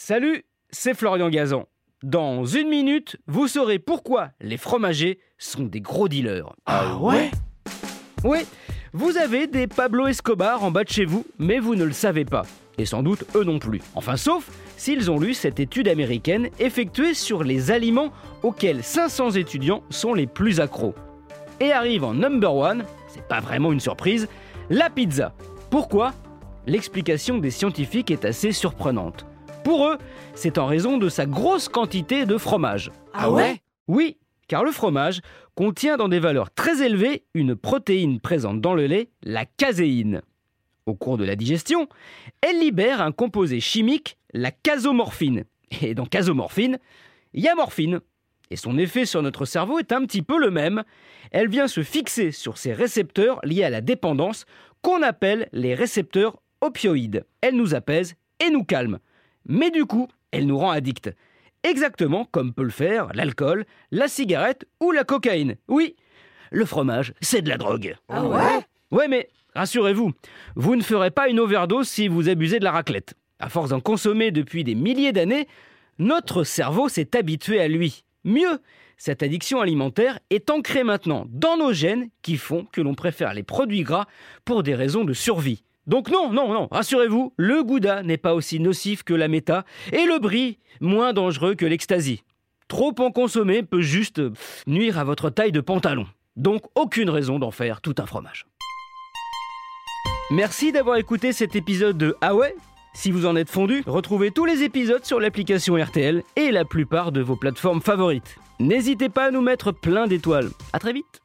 Salut, c'est Florian Gazan. Dans une minute, vous saurez pourquoi les fromagers sont des gros dealers. Ah ouais Oui, vous avez des Pablo Escobar en bas de chez vous, mais vous ne le savez pas. Et sans doute eux non plus. Enfin, sauf s'ils ont lu cette étude américaine effectuée sur les aliments auxquels 500 étudiants sont les plus accros. Et arrive en number one, c'est pas vraiment une surprise, la pizza. Pourquoi? L'explication des scientifiques est assez surprenante. Pour eux, c'est en raison de sa grosse quantité de fromage. Ah ouais? Oui, car le fromage contient dans des valeurs très élevées une protéine présente dans le lait, la caséine. Au cours de la digestion, elle libère un composé chimique, la casomorphine. Et dans casomorphine, il y a morphine. Et son effet sur notre cerveau est un petit peu le même. Elle vient se fixer sur ces récepteurs liés à la dépendance qu'on appelle les récepteurs opioïdes. Elle nous apaise et nous calme mais du coup, elle nous rend addicts. Exactement comme peut le faire l'alcool, la cigarette ou la cocaïne. Oui, le fromage, c'est de la drogue. Ah ouais? Ouais, mais rassurez-vous, vous ne ferez pas une overdose si vous abusez de la raclette. À force d'en consommer depuis des milliers d'années, notre cerveau s'est habitué à lui. Mieux, cette addiction alimentaire est ancrée maintenant dans nos gènes qui font que l'on préfère les produits gras pour des raisons de survie. Donc non, non, non, rassurez-vous, le gouda n'est pas aussi nocif que la méta et le brie moins dangereux que l'ecstasy. Trop en consommer peut juste nuire à votre taille de pantalon. Donc aucune raison d'en faire tout un fromage. Merci d'avoir écouté cet épisode de Ah Si vous en êtes fondu, retrouvez tous les épisodes sur l'application RTL et la plupart de vos plateformes favorites. N'hésitez pas à nous mettre plein d'étoiles. À très vite